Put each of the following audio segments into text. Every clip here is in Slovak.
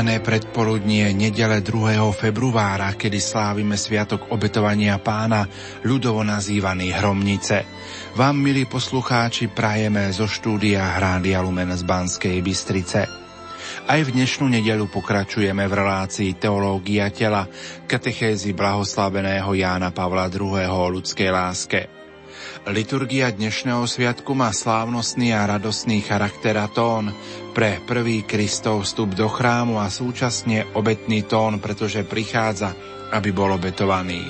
Požehnané predpoludnie nedele 2. februára, kedy slávime Sviatok obetovania pána, ľudovo nazývaný Hromnice. Vám, milí poslucháči, prajeme zo štúdia Hrádia Lumen z Banskej Bystrice. Aj v dnešnú nedelu pokračujeme v relácii Teológia tela, katechézy blahoslaveného Jána Pavla II. o ľudskej láske. Liturgia dnešného sviatku má slávnostný a radostný charakter a tón pre prvý Kristov vstup do chrámu a súčasne obetný tón, pretože prichádza, aby bol obetovaný.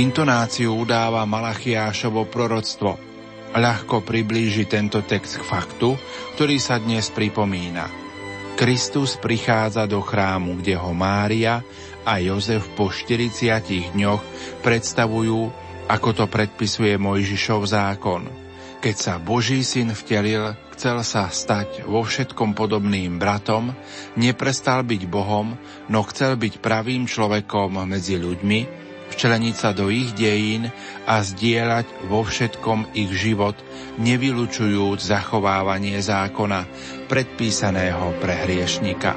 Intonáciu udáva Malachiášovo proroctvo. Ľahko priblíži tento text k faktu, ktorý sa dnes pripomína. Kristus prichádza do chrámu, kde ho Mária a Jozef po 40 dňoch predstavujú ako to predpisuje Mojžišov zákon. Keď sa Boží syn vtelil, chcel sa stať vo všetkom podobným bratom, neprestal byť Bohom, no chcel byť pravým človekom medzi ľuďmi, včleniť sa do ich dejín a zdieľať vo všetkom ich život, nevylučujúc zachovávanie zákona predpísaného pre hriešnika.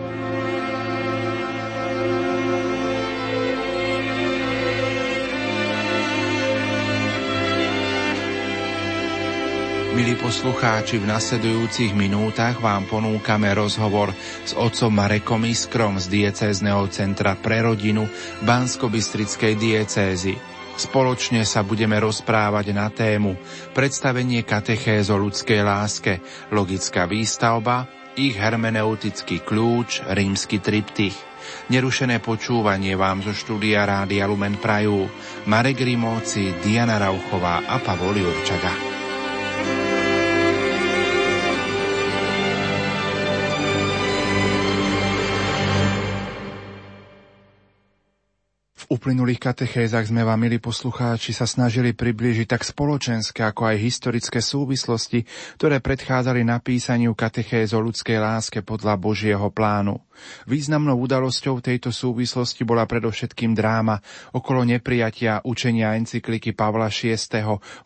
Milí poslucháči, v nasledujúcich minútach vám ponúkame rozhovor s otcom Marekom Iskrom z diecézneho centra pre rodinu Bansko-Bystrickej diecézy. Spoločne sa budeme rozprávať na tému predstavenie katechéz o ľudskej láske, logická výstavba, ich hermeneutický kľúč, rímsky triptych. Nerušené počúvanie vám zo štúdia Rádia Lumen Prajú Marek Rimóci, Diana Rauchová a Pavol Jurčaga. Uplynulých katechézach sme vám, milí poslucháči, sa snažili priblížiť tak spoločenské, ako aj historické súvislosti, ktoré predchádzali napísaniu katechéz o ľudskej láske podľa Božieho plánu. Významnou udalosťou tejto súvislosti bola predovšetkým dráma okolo neprijatia učenia encykliky Pavla VI.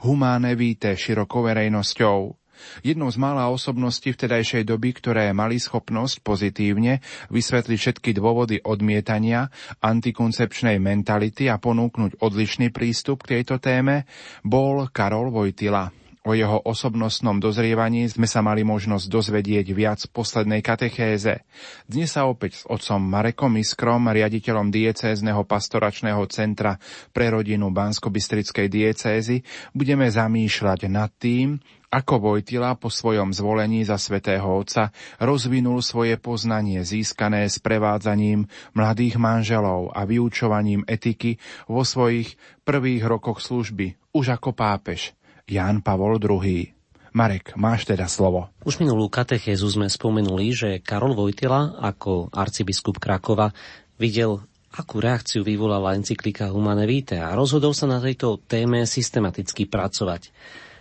Humáne víte širokou verejnosťou. Jednou z mála osobností vtedajšej doby, ktoré mali schopnosť pozitívne vysvetliť všetky dôvody odmietania antikoncepčnej mentality a ponúknuť odlišný prístup k tejto téme, bol Karol Vojtila. O jeho osobnostnom dozrievaní sme sa mali možnosť dozvedieť viac v poslednej katechéze. Dnes sa opäť s otcom Marekom Iskrom, riaditeľom diecézneho pastoračného centra pre rodinu Bansko-Bystrickej diecézy, budeme zamýšľať nad tým, ako Vojtila po svojom zvolení za svätého Otca rozvinul svoje poznanie získané s prevádzaním mladých manželov a vyučovaním etiky vo svojich prvých rokoch služby, už ako pápež Ján Pavol II. Marek, máš teda slovo. Už minulú katechézu sme spomenuli, že Karol Vojtila ako arcibiskup Krakova videl akú reakciu vyvolala encyklika Humane Vitae a rozhodol sa na tejto téme systematicky pracovať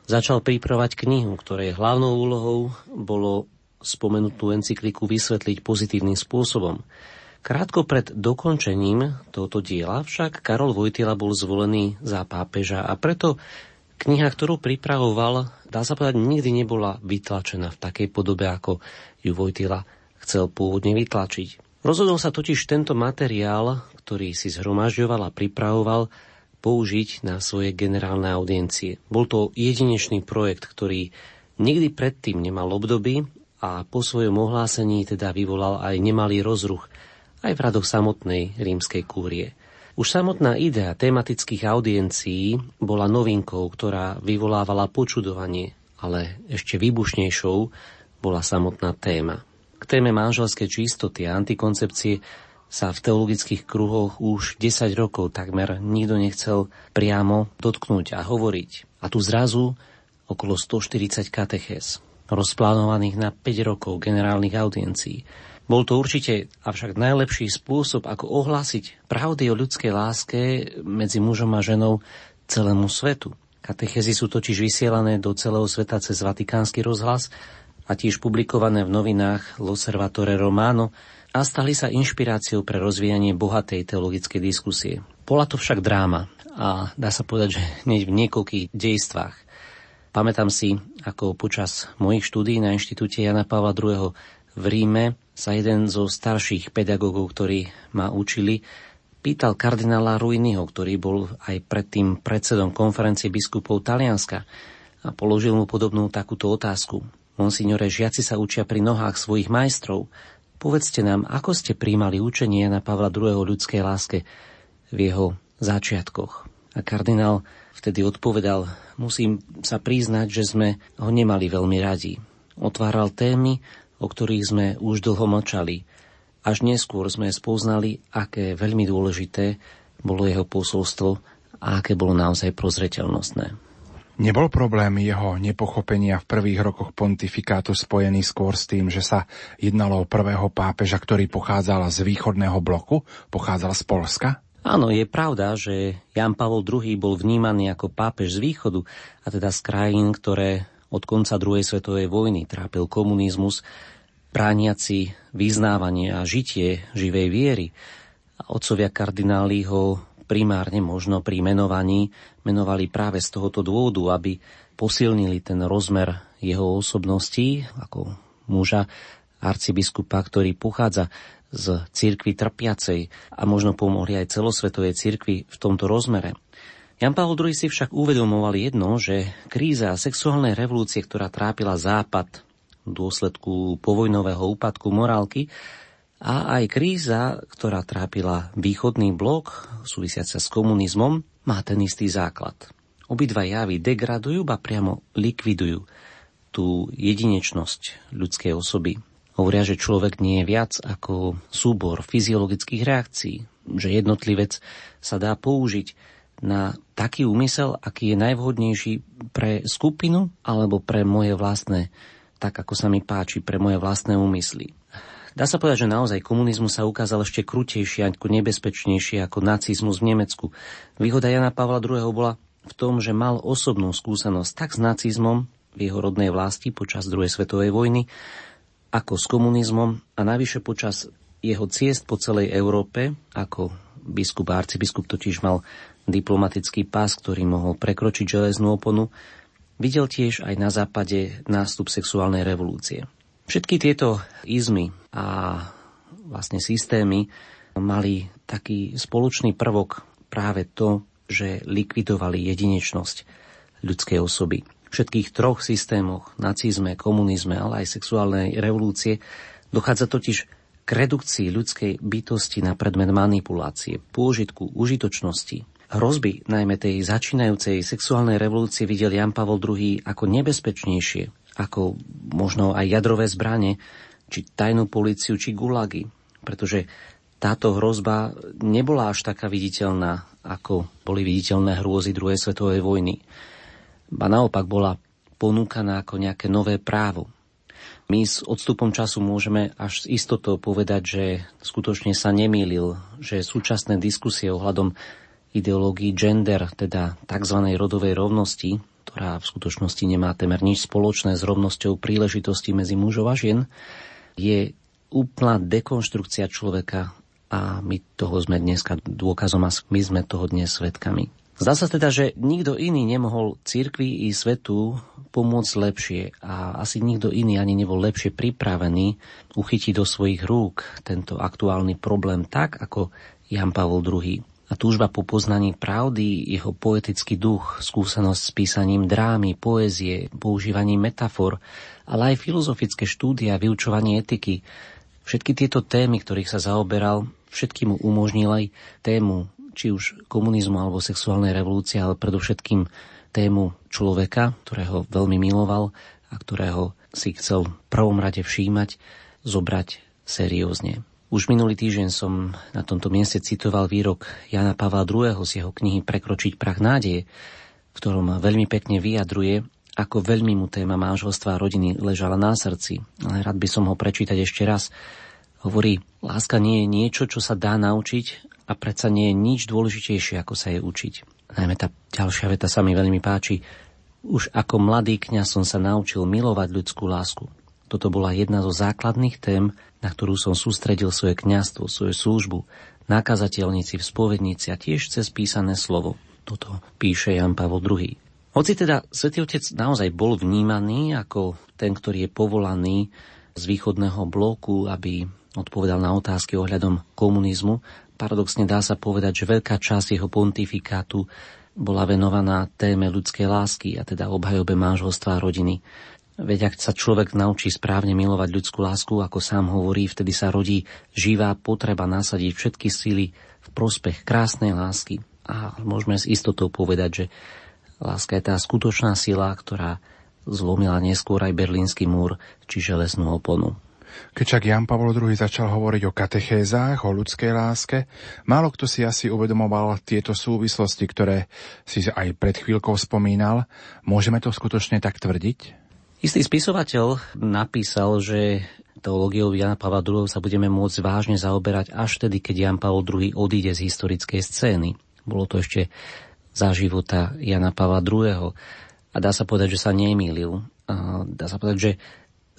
začal pripravať knihu, ktorej hlavnou úlohou bolo spomenutú encykliku vysvetliť pozitívnym spôsobom. Krátko pred dokončením tohoto diela však Karol Vojtila bol zvolený za pápeža a preto kniha, ktorú pripravoval, dá sa povedať, nikdy nebola vytlačená v takej podobe, ako ju Vojtila chcel pôvodne vytlačiť. Rozhodol sa totiž tento materiál, ktorý si zhromažďoval a pripravoval, použiť na svoje generálne audiencie. Bol to jedinečný projekt, ktorý nikdy predtým nemal obdoby a po svojom ohlásení teda vyvolal aj nemalý rozruch aj v radoch samotnej rímskej kúrie. Už samotná idea tematických audiencií bola novinkou, ktorá vyvolávala počudovanie, ale ešte výbušnejšou bola samotná téma. K téme manželskej čistoty a antikoncepcie sa v teologických kruhoch už 10 rokov takmer nikto nechcel priamo dotknúť a hovoriť. A tu zrazu okolo 140 katechéz, rozplánovaných na 5 rokov generálnych audiencií. Bol to určite avšak najlepší spôsob, ako ohlásiť pravdy o ľudskej láske medzi mužom a ženou celému svetu. Katechézy sú totiž vysielané do celého sveta cez Vatikánsky rozhlas a tiež publikované v novinách L'Osservatore Romano, a stali sa inšpiráciou pre rozvíjanie bohatej teologickej diskusie. Bola to však dráma a dá sa povedať, že hneď v niekoľkých dejstvách. Pamätám si, ako počas mojich štúdí na inštitúte Jana Pavla II. v Ríme sa jeden zo starších pedagógov, ktorí ma učili, pýtal kardinála Ruiniho, ktorý bol aj predtým predsedom konferencie biskupov Talianska a položil mu podobnú takúto otázku. Monsignore, žiaci sa učia pri nohách svojich majstrov. Povedzte nám, ako ste príjmali učenie Jana Pavla II. ľudskej láske v jeho začiatkoch. A kardinál vtedy odpovedal, musím sa priznať, že sme ho nemali veľmi radi. Otváral témy, o ktorých sme už dlho mlčali. Až neskôr sme spoznali, aké veľmi dôležité bolo jeho posolstvo a aké bolo naozaj prozreteľnostné. Nebol problém jeho nepochopenia v prvých rokoch pontifikátu spojený skôr s tým, že sa jednalo o prvého pápeža, ktorý pochádzal z východného bloku, pochádzal z Polska? Áno, je pravda, že Jan Pavol II bol vnímaný ako pápež z východu, a teda z krajín, ktoré od konca druhej svetovej vojny trápil komunizmus, brániaci vyznávanie a žitie živej viery. A otcovia kardináli ho primárne možno pri menovaní menovali práve z tohoto dôvodu, aby posilnili ten rozmer jeho osobností ako muža arcibiskupa, ktorý pochádza z cirkvi trpiacej a možno pomohli aj celosvetovej cirkvi v tomto rozmere. Jan Pavel II si však uvedomoval jedno, že kríza sexuálnej revolúcie, ktorá trápila Západ v dôsledku povojnového úpadku morálky, a aj kríza, ktorá trápila východný blok, súvisiaca s komunizmom, má ten istý základ. Obidva javy degradujú, ba priamo likvidujú tú jedinečnosť ľudskej osoby. Hovoria, že človek nie je viac ako súbor fyziologických reakcií, že jednotlivec sa dá použiť na taký úmysel, aký je najvhodnejší pre skupinu alebo pre moje vlastné, tak ako sa mi páči, pre moje vlastné úmysly. Dá sa povedať, že naozaj komunizmus sa ukázal ešte krutejší ako nebezpečnejší ako nacizmus v Nemecku. Výhoda Jana Pavla II. bola v tom, že mal osobnú skúsenosť tak s nacizmom v jeho rodnej vlasti počas druhej svetovej vojny, ako s komunizmom a navyše počas jeho ciest po celej Európe, ako biskup a arcibiskup totiž mal diplomatický pás, ktorý mohol prekročiť železnú oponu, videl tiež aj na západe nástup sexuálnej revolúcie. Všetky tieto izmy a vlastne systémy mali taký spoločný prvok práve to, že likvidovali jedinečnosť ľudskej osoby. V všetkých troch systémoch, nacizme, komunizme, ale aj sexuálnej revolúcie, dochádza totiž k redukcii ľudskej bytosti na predmet manipulácie, pôžitku, užitočnosti. Hrozby najmä tej začínajúcej sexuálnej revolúcie videl Jan Pavol II ako nebezpečnejšie ako možno aj jadrové zbranie, či tajnú policiu, či gulagy. Pretože táto hrozba nebola až taká viditeľná, ako boli viditeľné hrôzy druhej svetovej vojny. Ba naopak bola ponúkaná ako nejaké nové právo. My s odstupom času môžeme až s istotou povedať, že skutočne sa nemýlil, že súčasné diskusie ohľadom ideológii gender, teda tzv. rodovej rovnosti, ktorá v skutočnosti nemá temer nič spoločné s rovnosťou príležitostí medzi mužov a žien, je úplná dekonštrukcia človeka a my toho sme dneska dôkazom a my sme toho dnes svetkami. Zdá sa teda, že nikto iný nemohol cirkvi i svetu pomôcť lepšie a asi nikto iný ani nebol lepšie pripravený uchytiť do svojich rúk tento aktuálny problém tak, ako Jan Pavol II a túžba po poznaní pravdy, jeho poetický duch, skúsenosť s písaním drámy, poézie, používaním metafor, ale aj filozofické štúdia, vyučovanie etiky. Všetky tieto témy, ktorých sa zaoberal, všetky mu umožnil aj tému či už komunizmu alebo sexuálnej revolúcie, ale predovšetkým tému človeka, ktorého veľmi miloval a ktorého si chcel v prvom rade všímať, zobrať seriózne. Už minulý týždeň som na tomto mieste citoval výrok Jana Pavla II. z jeho knihy Prekročiť prach nádeje, v ktorom veľmi pekne vyjadruje, ako veľmi mu téma manželstva a rodiny ležala na srdci. Ale rád by som ho prečítať ešte raz. Hovorí, láska nie je niečo, čo sa dá naučiť a predsa nie je nič dôležitejšie, ako sa je učiť. Najmä tá ďalšia veta sa mi veľmi páči. Už ako mladý kňaz som sa naučil milovať ľudskú lásku. Toto bola jedna zo základných tém, na ktorú som sústredil svoje kňazstvo, svoju službu, nakazateľníci v spovednici a tiež cez písané slovo. Toto píše Jan Pavol II. Hoci teda Svetý Otec naozaj bol vnímaný ako ten, ktorý je povolaný z východného bloku, aby odpovedal na otázky ohľadom komunizmu. Paradoxne dá sa povedať, že veľká časť jeho pontifikátu bola venovaná téme ľudskej lásky, a teda obhajobe manželstva a rodiny. Veď ak sa človek naučí správne milovať ľudskú lásku, ako sám hovorí, vtedy sa rodí živá potreba nasadiť všetky síly v prospech krásnej lásky. A môžeme s istotou povedať, že láska je tá skutočná sila, ktorá zlomila neskôr aj berlínsky múr či železnú oponu. Keď však Jan Pavel II začal hovoriť o katechézách, o ľudskej láske, málo kto si asi uvedomoval tieto súvislosti, ktoré si aj pred chvíľkou spomínal. Môžeme to skutočne tak tvrdiť? Istý spisovateľ napísal, že teológiou Jana Pavla II sa budeme môcť vážne zaoberať až tedy, keď Jan Pavel II odíde z historickej scény. Bolo to ešte za života Jana Pavla II. A dá sa povedať, že sa nemýlil. Dá sa povedať, že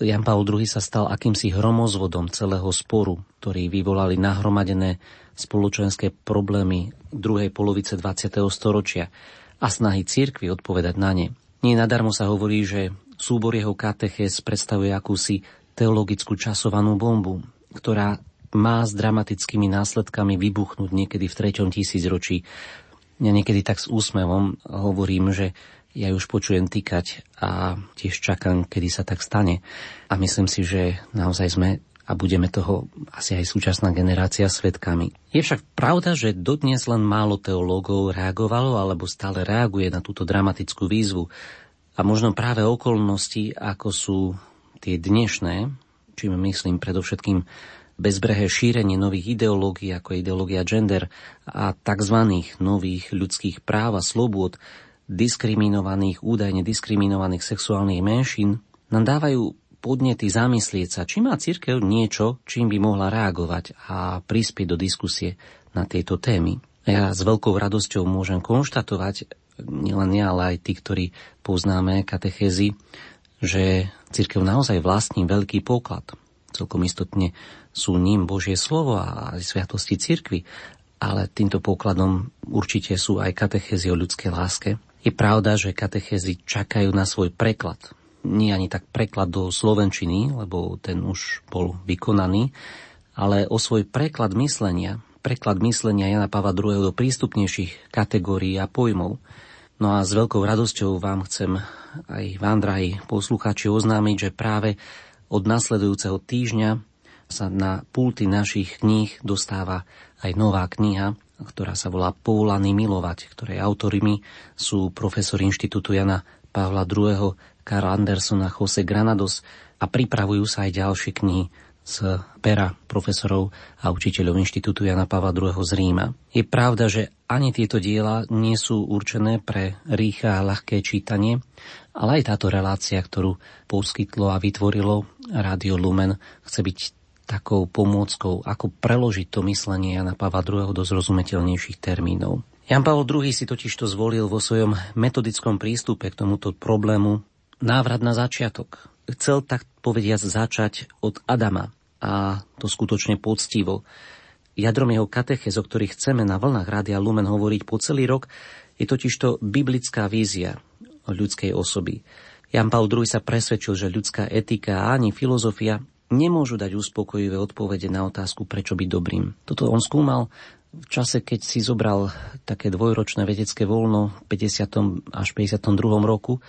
Jan Pavel II sa stal akýmsi hromozvodom celého sporu, ktorý vyvolali nahromadené spoločenské problémy druhej polovice 20. storočia a snahy církvy odpovedať na ne. Nie nadarmo sa hovorí, že Súbor jeho katechez predstavuje akúsi teologickú časovanú bombu, ktorá má s dramatickými následkami vybuchnúť niekedy v treťom tisícročí. Ja niekedy tak s úsmevom hovorím, že ja už počujem týkať a tiež čakám, kedy sa tak stane. A myslím si, že naozaj sme a budeme toho asi aj súčasná generácia svetkami. Je však pravda, že dodnes len málo teológov reagovalo alebo stále reaguje na túto dramatickú výzvu. A možno práve okolnosti, ako sú tie dnešné, čím myslím predovšetkým bezbrehé šírenie nových ideológií, ako je ideológia gender a tzv. nových ľudských práv a slobôd, diskriminovaných, údajne diskriminovaných sexuálnych menšín, nám dávajú podnety zamyslieť sa, či má církev niečo, čím by mohla reagovať a prispieť do diskusie na tieto témy. Ja s veľkou radosťou môžem konštatovať, nielen ja, ale aj tí, ktorí poznáme katechézy, že církev naozaj vlastní veľký poklad. Celkom istotne sú ním Božie slovo a sviatosti církvy, ale týmto pokladom určite sú aj katechézy o ľudskej láske. Je pravda, že katechézy čakajú na svoj preklad. Nie ani tak preklad do slovenčiny, lebo ten už bol vykonaný, ale o svoj preklad myslenia, preklad myslenia Jana Pavla II. do prístupnejších kategórií a pojmov. No a s veľkou radosťou vám chcem aj vám, drahí poslucháči, oznámiť, že práve od nasledujúceho týždňa sa na pulty našich kníh dostáva aj nová kniha, ktorá sa volá Povolaný milovať, ktorej autorimi sú profesor Inštitútu Jana Pavla II. Karl Anderson a Jose Granados a pripravujú sa aj ďalšie knihy z pera profesorov a učiteľov Inštitútu Jana Pavla II. z Ríma. Je pravda, že ani tieto diela nie sú určené pre rýchle a ľahké čítanie, ale aj táto relácia, ktorú poskytlo a vytvorilo Rádio Lumen, chce byť takou pomôckou, ako preložiť to myslenie Jana Pavla II. do zrozumiteľnejších termínov. Jan Pavel II si totiž to zvolil vo svojom metodickom prístupe k tomuto problému návrat na začiatok. Chcel tak povediať začať od Adama, a to skutočne poctivo. Jadrom jeho katechez, o ktorých chceme na vlnách Rádia Lumen hovoriť po celý rok, je totižto biblická vízia ľudskej osoby. Jan Paul II sa presvedčil, že ľudská etika a ani filozofia nemôžu dať uspokojivé odpovede na otázku, prečo byť dobrým. Toto on skúmal v čase, keď si zobral také dvojročné vedecké voľno v 50. až 52. roku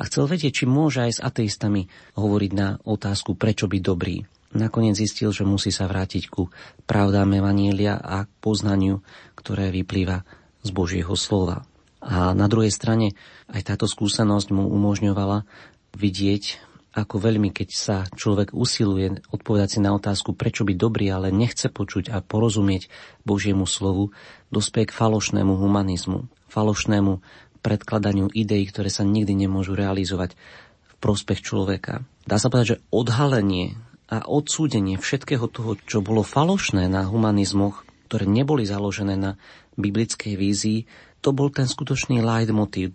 a chcel vedieť, či môže aj s ateistami hovoriť na otázku, prečo byť dobrý nakoniec zistil, že musí sa vrátiť ku pravdám Evanielia a k poznaniu, ktoré vyplýva z Božieho slova. A na druhej strane aj táto skúsenosť mu umožňovala vidieť, ako veľmi, keď sa človek usiluje odpovedať si na otázku, prečo byť dobrý, ale nechce počuť a porozumieť Božiemu slovu, dospie k falošnému humanizmu, falošnému predkladaniu ideí, ktoré sa nikdy nemôžu realizovať v prospech človeka. Dá sa povedať, že odhalenie a odsúdenie všetkého toho, čo bolo falošné na humanizmoch, ktoré neboli založené na biblickej vízii, to bol ten skutočný leitmotiv,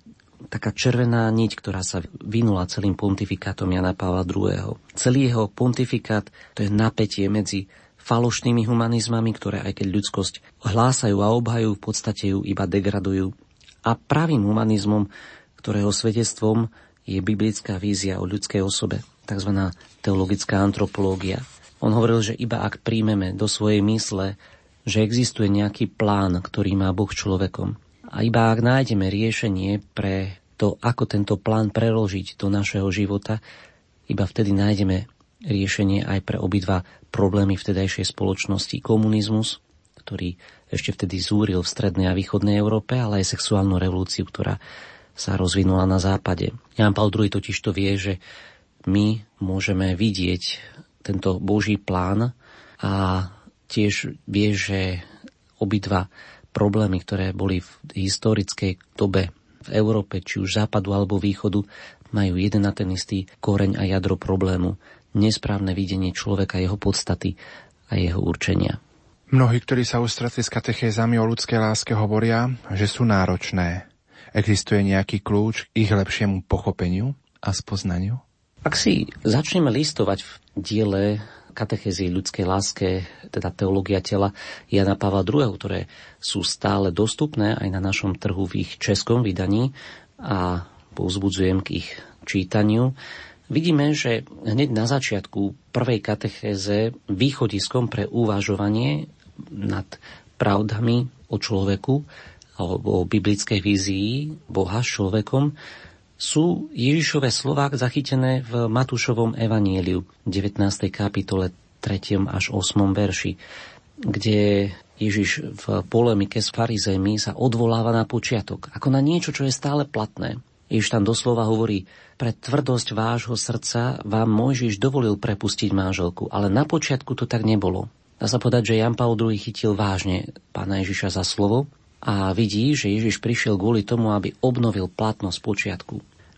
taká červená niť, ktorá sa vynula celým pontifikátom Jana Pavla II. Celý jeho pontifikát to je napätie medzi falošnými humanizmami, ktoré aj keď ľudskosť hlásajú a obhajú, v podstate ju iba degradujú. A pravým humanizmom, ktorého svedectvom je biblická vízia o ľudskej osobe. Tzv. teologická antropológia. On hovoril, že iba ak príjmeme do svojej mysle, že existuje nejaký plán, ktorý má Boh človekom, a iba ak nájdeme riešenie pre to, ako tento plán preložiť do našeho života, iba vtedy nájdeme riešenie aj pre obidva problémy vtedajšej spoločnosti. Komunizmus, ktorý ešte vtedy zúril v strednej a východnej Európe, ale aj sexuálnu revolúciu, ktorá sa rozvinula na západe. Jan Paul II totiž to vie, že my môžeme vidieť tento Boží plán a tiež vie, že obidva problémy, ktoré boli v historickej dobe v Európe, či už západu alebo východu, majú jeden a ten istý koreň a jadro problému. Nesprávne videnie človeka, jeho podstaty a jeho určenia. Mnohí, ktorí sa ustretli s katechézami o ľudskej láske, hovoria, že sú náročné. Existuje nejaký kľúč k ich lepšiemu pochopeniu a spoznaniu? Ak si začneme listovať v diele katechézy ľudskej láske, teda teológia tela Jana Pavla II, ktoré sú stále dostupné aj na našom trhu v ich českom vydaní a povzbudzujem k ich čítaniu. Vidíme, že hneď na začiatku prvej katechéze východiskom pre uvažovanie nad pravdami o človeku alebo o biblickej vízii Boha s človekom sú Ježišové slová zachytené v Matúšovom evanieliu 19. kapitole 3. až 8. verši, kde Ježiš v polemike s farizejmi sa odvoláva na počiatok, ako na niečo, čo je stále platné. Ježiš tam doslova hovorí, pre tvrdosť vášho srdca vám Mojžiš dovolil prepustiť manželku, ale na počiatku to tak nebolo. Dá sa povedať, že Jan Paul II chytil vážne pána Ježiša za slovo a vidí, že Ježiš prišiel kvôli tomu, aby obnovil platnosť počiatku.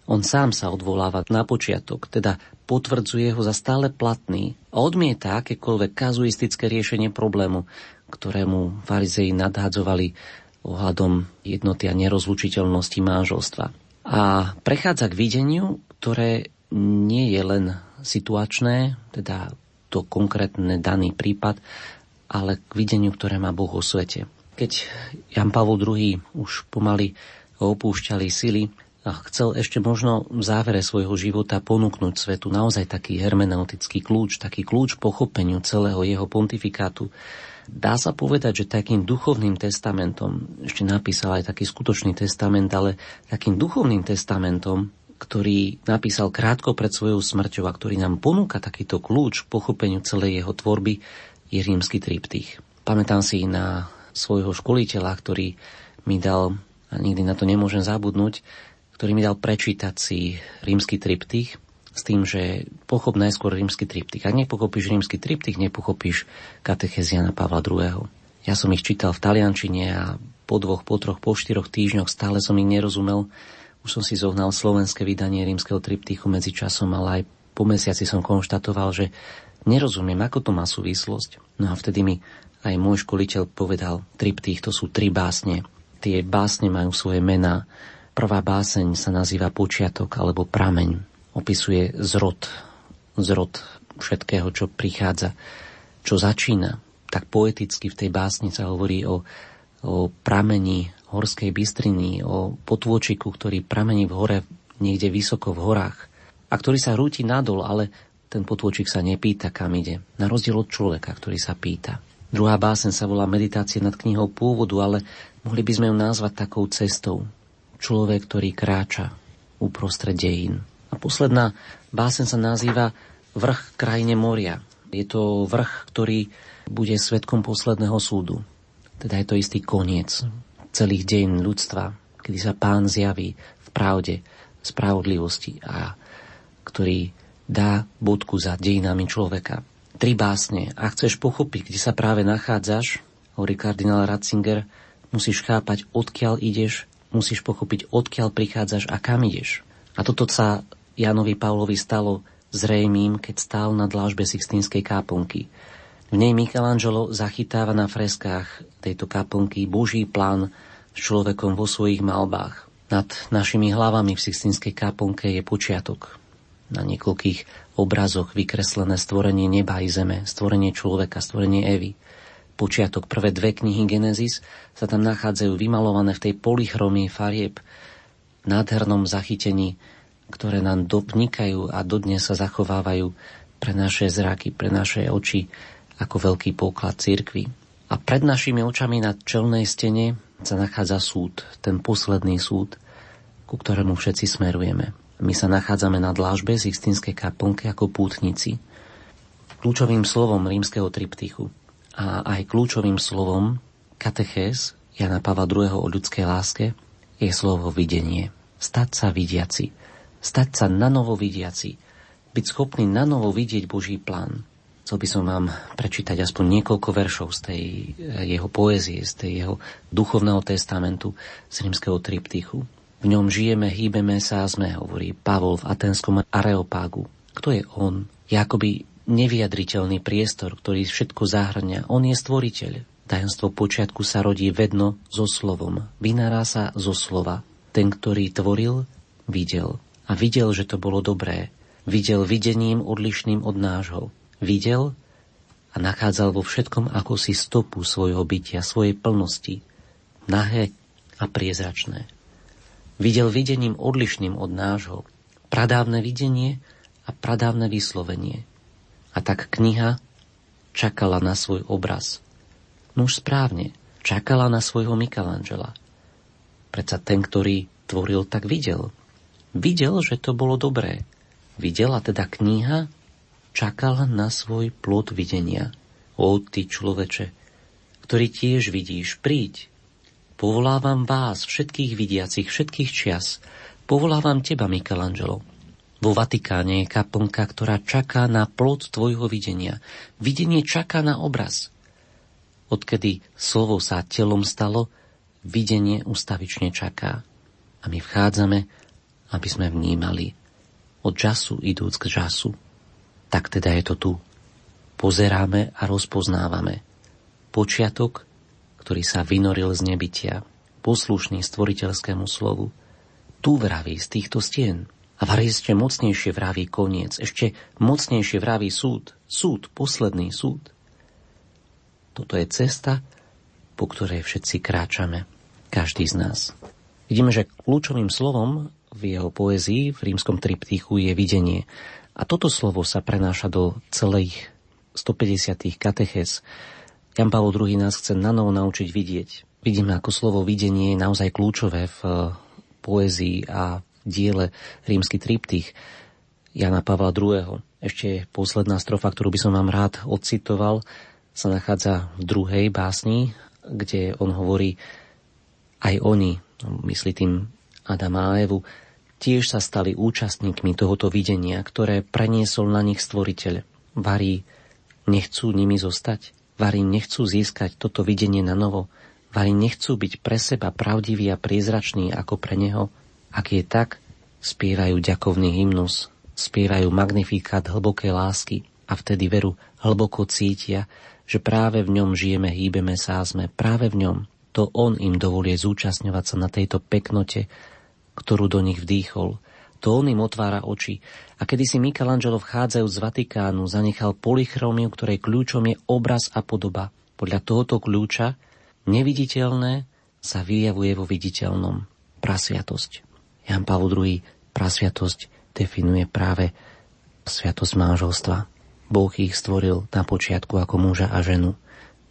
On sám sa odvoláva na počiatok, teda potvrdzuje ho za stále platný a odmieta akékoľvek kazuistické riešenie problému, ktorému farizei nadhádzovali ohľadom jednoty a nerozlučiteľnosti manželstva. A prechádza k videniu, ktoré nie je len situačné, teda to konkrétne daný prípad, ale k videniu, ktoré má Boh o svete keď Jan Pavol II už pomaly opúšťali sily a chcel ešte možno v závere svojho života ponúknuť svetu naozaj taký hermeneutický kľúč, taký kľúč pochopeniu celého jeho pontifikátu, Dá sa povedať, že takým duchovným testamentom, ešte napísal aj taký skutočný testament, ale takým duchovným testamentom, ktorý napísal krátko pred svojou smrťou a ktorý nám ponúka takýto kľúč k pochopeniu celej jeho tvorby, je rímsky triptych. Pamätám si na svojho školiteľa, ktorý mi dal, a nikdy na to nemôžem zabudnúť, ktorý mi dal prečítať si rímsky triptych s tým, že pochop najskôr rímsky triptych. Ak nepochopíš rímsky triptych, nepochopíš katecheziana Pavla II. Ja som ich čítal v taliančine a po dvoch, po troch, po štyroch týždňoch stále som ich nerozumel. Už som si zohnal slovenské vydanie rímskeho triptychu medzi časom, ale aj po mesiaci som konštatoval, že nerozumiem, ako to má súvislosť. No a vtedy mi aj môj školiteľ povedal, triptych to sú tri básne. Tie básne majú svoje mená. Prvá báseň sa nazýva Počiatok alebo Prameň. Opisuje zrod, zrod všetkého, čo prichádza, čo začína. Tak poeticky v tej básni sa hovorí o, o pramení horskej bystriny, o potôčiku, ktorý pramení v hore, niekde vysoko v horách a ktorý sa rúti nadol, ale ten potôčik sa nepýta, kam ide. Na rozdiel od človeka, ktorý sa pýta. Druhá básen sa volá Meditácie nad knihou pôvodu, ale mohli by sme ju nazvať takou cestou. Človek, ktorý kráča uprostred dejín. A posledná básen sa nazýva Vrch krajine moria. Je to vrch, ktorý bude svetkom posledného súdu. Teda je to istý koniec celých dejín ľudstva, kedy sa pán zjaví v pravde, spravodlivosti a ktorý dá bodku za dejinami človeka tri básne a chceš pochopiť, kde sa práve nachádzaš, hovorí kardinál Ratzinger, musíš chápať, odkiaľ ideš, musíš pochopiť, odkiaľ prichádzaš a kam ideš. A toto sa Janovi Pavlovi stalo zrejmým, keď stál na dlážbe Sixtínskej káponky. V nej Michelangelo zachytáva na freskách tejto kaplnky Boží plán s človekom vo svojich malbách. Nad našimi hlavami v Sixtínskej kaplnke je počiatok. Na niekoľkých obrazoch vykreslené stvorenie neba i zeme, stvorenie človeka, stvorenie Evy. Počiatok prvé dve knihy Genesis sa tam nachádzajú vymalované v tej polychromii farieb, nádhernom zachytení ktoré nám dopnikajú a dodnes sa zachovávajú pre naše zraky, pre naše oči ako veľký poklad cirkvy. A pred našimi očami na čelnej stene sa nachádza súd, ten posledný súd, ku ktorému všetci smerujeme. My sa nachádzame na dlážbe z Ixtinskej kaplnky ako pútnici. Kľúčovým slovom rímskeho triptychu a aj kľúčovým slovom katechéz Jana Pavla II. o ľudskej láske je slovo videnie. Stať sa vidiaci. Stať sa na novo vidiaci. Byť schopný na novo vidieť Boží plán. Chcel by som vám prečítať aspoň niekoľko veršov z tej eh, jeho poézie, z tej jeho duchovného testamentu z rímskeho triptychu. V ňom žijeme, hýbeme sa a sme, hovorí Pavol v atenskom areopágu. Kto je on? Je akoby nevyjadriteľný priestor, ktorý všetko zahrňa. On je stvoriteľ. Tajemstvo počiatku sa rodí vedno so slovom. Vynárá sa zo slova. Ten, ktorý tvoril, videl. A videl, že to bolo dobré. Videl videním odlišným od nášho. Videl a nachádzal vo všetkom ako si stopu svojho bytia, svojej plnosti. Nahé a priezračné. Videl videním odlišným od nášho. Pradávne videnie a pradávne vyslovenie. A tak kniha čakala na svoj obraz – Nuž správne, čakala na svojho Michelangela. Predsa ten, ktorý tvoril, tak videl. Videl, že to bolo dobré. Videla teda kniha, čakala na svoj plod videnia. O, ty človeče, ktorý tiež vidíš, príď. Povolávam vás, všetkých vidiacich, všetkých čias. Povolávam teba, Michelangelo. Vo Vatikáne je kaplnka, ktorá čaká na plod tvojho videnia. Videnie čaká na obraz. Odkedy slovo sa telom stalo, videnie ustavične čaká. A my vchádzame, aby sme vnímali od času idúc k času. Tak teda je to tu. Pozeráme a rozpoznávame. Počiatok, ktorý sa vynoril z nebytia, poslušný stvoriteľskému slovu, tu vraví z týchto stien. A var ešte mocnejšie vraví koniec, ešte mocnejšie vraví súd, súd, posledný súd. Toto je cesta, po ktorej všetci kráčame, každý z nás. Vidíme, že kľúčovým slovom v jeho poezii v rímskom triptychu je videnie. A toto slovo sa prenáša do celých 150. katechez. Jan Pavel II nás chce na novo naučiť vidieť. Vidíme, ako slovo videnie je naozaj kľúčové v eh, poézii a v diele rímsky triptych Jana Pavla II. Ešte posledná strofa, ktorú by som vám rád odcitoval, sa nachádza v druhej básni, kde on hovorí, aj oni, myslí tým Adama a Evu, tiež sa stali účastníkmi tohoto videnia, ktoré preniesol na nich stvoriteľ. Varí nechcú nimi zostať, varí nechcú získať toto videnie na novo, varí nechcú byť pre seba pravdiví a priezrační ako pre neho. Ak je tak, spievajú ďakovný hymnus, spievajú magnifikát hlbokej lásky a vtedy veru hlboko cítia, že práve v ňom žijeme, hýbeme sme práve v ňom. To on im dovolie zúčastňovať sa na tejto peknote, ktorú do nich vdýchol. Im otvára oči. A kedy si Michelangelo vchádzajú z Vatikánu, zanechal polychromiu, ktorej kľúčom je obraz a podoba. Podľa tohoto kľúča neviditeľné sa vyjavuje vo viditeľnom. Prasviatosť. Jan Pavel II prasviatosť definuje práve sviatosť manželstva. Boh ich stvoril na počiatku ako muža a ženu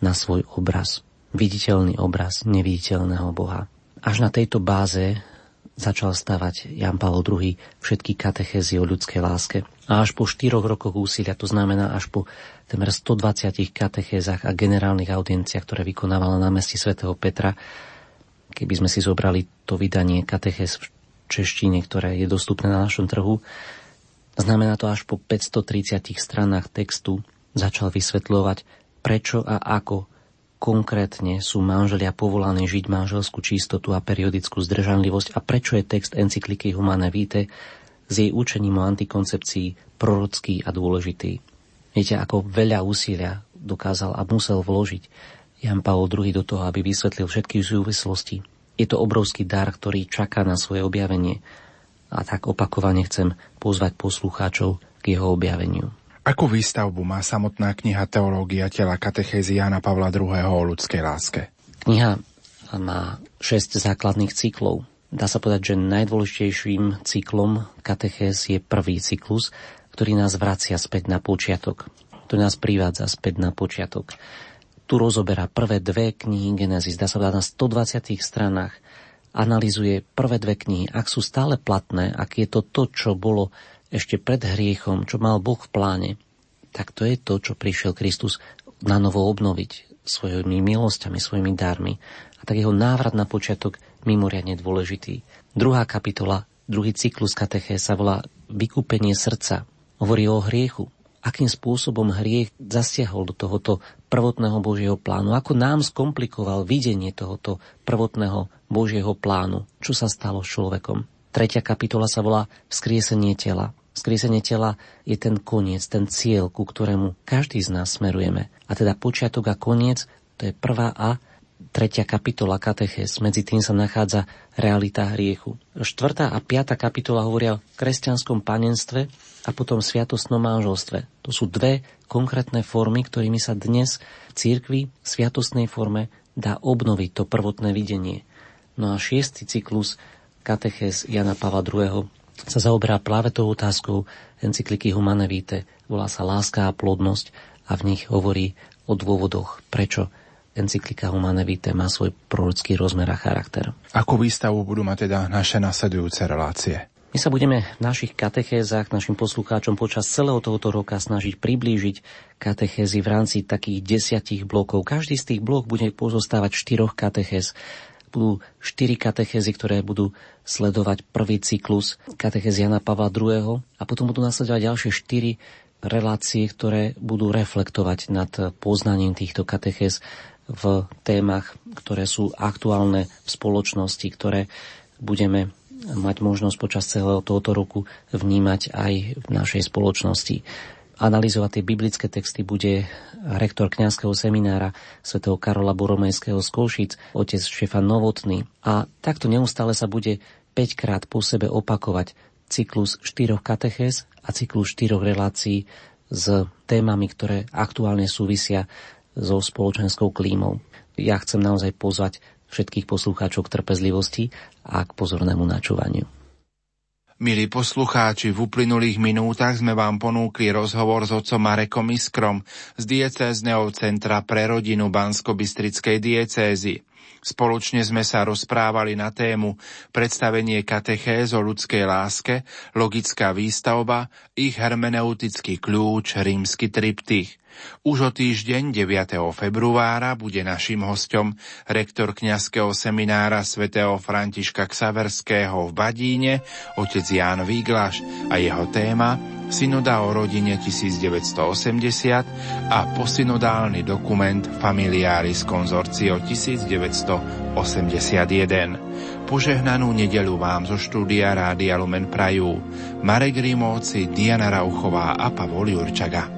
na svoj obraz. Viditeľný obraz neviditeľného Boha. Až na tejto báze začal stavať Jan Pavel II všetky katechézy o ľudskej láske. A až po štyroch rokoch úsilia, to znamená až po temer 120 katechézach a generálnych audienciách, ktoré vykonávala na meste svätého Petra, keby sme si zobrali to vydanie katechéz v češtine, ktoré je dostupné na našom trhu, Znamená to až po 530 stranách textu začal vysvetľovať, prečo a ako konkrétne sú manželia povolaní žiť manželskú čistotu a periodickú zdržanlivosť a prečo je text encykliky Humane Vitae s jej učením o antikoncepcii prorocký a dôležitý. Viete, ako veľa úsilia dokázal a musel vložiť Jan Pavel II do toho, aby vysvetlil všetky súvislosti. Je to obrovský dar, ktorý čaká na svoje objavenie a tak opakovane chcem pozvať poslucháčov k jeho objaveniu. Akú výstavbu má samotná kniha Teológia tela katechézy Jana Pavla II. o ľudskej láske? Kniha má šesť základných cyklov. Dá sa povedať, že najdôležitejším cyklom katechéz je prvý cyklus, ktorý nás vracia späť na počiatok, ktorý nás privádza späť na počiatok. Tu rozoberá prvé dve knihy Genesis, dá sa povedať na 120 stranách, analizuje prvé dve knihy, ak sú stále platné, ak je to to, čo bolo ešte pred hriechom, čo mal Boh v pláne, tak to je to, čo prišiel Kristus na novo obnoviť svojimi milosťami, svojimi darmi. A tak jeho návrat na počiatok mimoriadne dôležitý. Druhá kapitola, druhý cyklus kateché sa volá Vykúpenie srdca. Hovorí o hriechu. Akým spôsobom hriech zasiahol do tohoto prvotného Božieho plánu. Ako nám skomplikoval videnie tohoto prvotného Božieho plánu. Čo sa stalo s človekom. Tretia kapitola sa volá Vzkriesenie tela. Vzkriesenie tela je ten koniec, ten cieľ, ku ktorému každý z nás smerujeme. A teda počiatok a koniec, to je prvá a tretia kapitola kateches, medzi tým sa nachádza realita hriechu. Štvrtá a piata kapitola hovoria o kresťanskom panenstve a potom sviatostnom manželstve. To sú dve konkrétne formy, ktorými sa dnes v církvi v sviatostnej forme dá obnoviť to prvotné videnie. No a šiestý cyklus kateches Jana Pavla II sa zaoberá práve tou otázkou encykliky Humane Vitae. Volá sa Láska a plodnosť a v nich hovorí o dôvodoch, prečo encyklika Humane Vitae má svoj prorocký rozmer a charakter. Ako výstavu budú mať teda naše nasledujúce relácie? My sa budeme v našich katechézach našim poslucháčom počas celého tohoto roka snažiť priblížiť katechézy v rámci takých desiatich blokov. Každý z tých blok bude pozostávať štyroch katechéz budú štyri katechézy, ktoré budú sledovať prvý cyklus katechézy Jana Pavla II. a potom budú nasledovať ďalšie štyri relácie, ktoré budú reflektovať nad poznaním týchto katechéz v témach, ktoré sú aktuálne v spoločnosti, ktoré budeme mať možnosť počas celého tohoto roku vnímať aj v našej spoločnosti analyzovať tie biblické texty bude rektor kňazského seminára svätého Karola Boromejského z Košic, otec Štefan Novotný. A takto neustále sa bude 5 krát po sebe opakovať cyklus štyroch katechéz a cyklus štyroch relácií s témami, ktoré aktuálne súvisia so spoločenskou klímou. Ja chcem naozaj pozvať všetkých poslúcháčov k trpezlivosti a k pozornému načúvaniu. Milí poslucháči, v uplynulých minútach sme vám ponúkli rozhovor s otcom Marekom Iskrom z diecézneho centra pre rodinu Bansko-Bystrickej diecézy. Spoločne sme sa rozprávali na tému predstavenie katechéz o ľudskej láske, logická výstavba, ich hermeneutický kľúč, rímsky triptych – už o týždeň 9. februára bude našim hostom rektor kňazského seminára svätého Františka Ksaverského v Badíne, otec Ján Výglaš a jeho téma Synoda o rodine 1980 a posynodálny dokument Familiaris Consortio 1981. Požehnanú nedelu vám zo štúdia Rádia Lumen Prajú Marek Rimóci, Diana Rauchová a Pavol Jurčaga.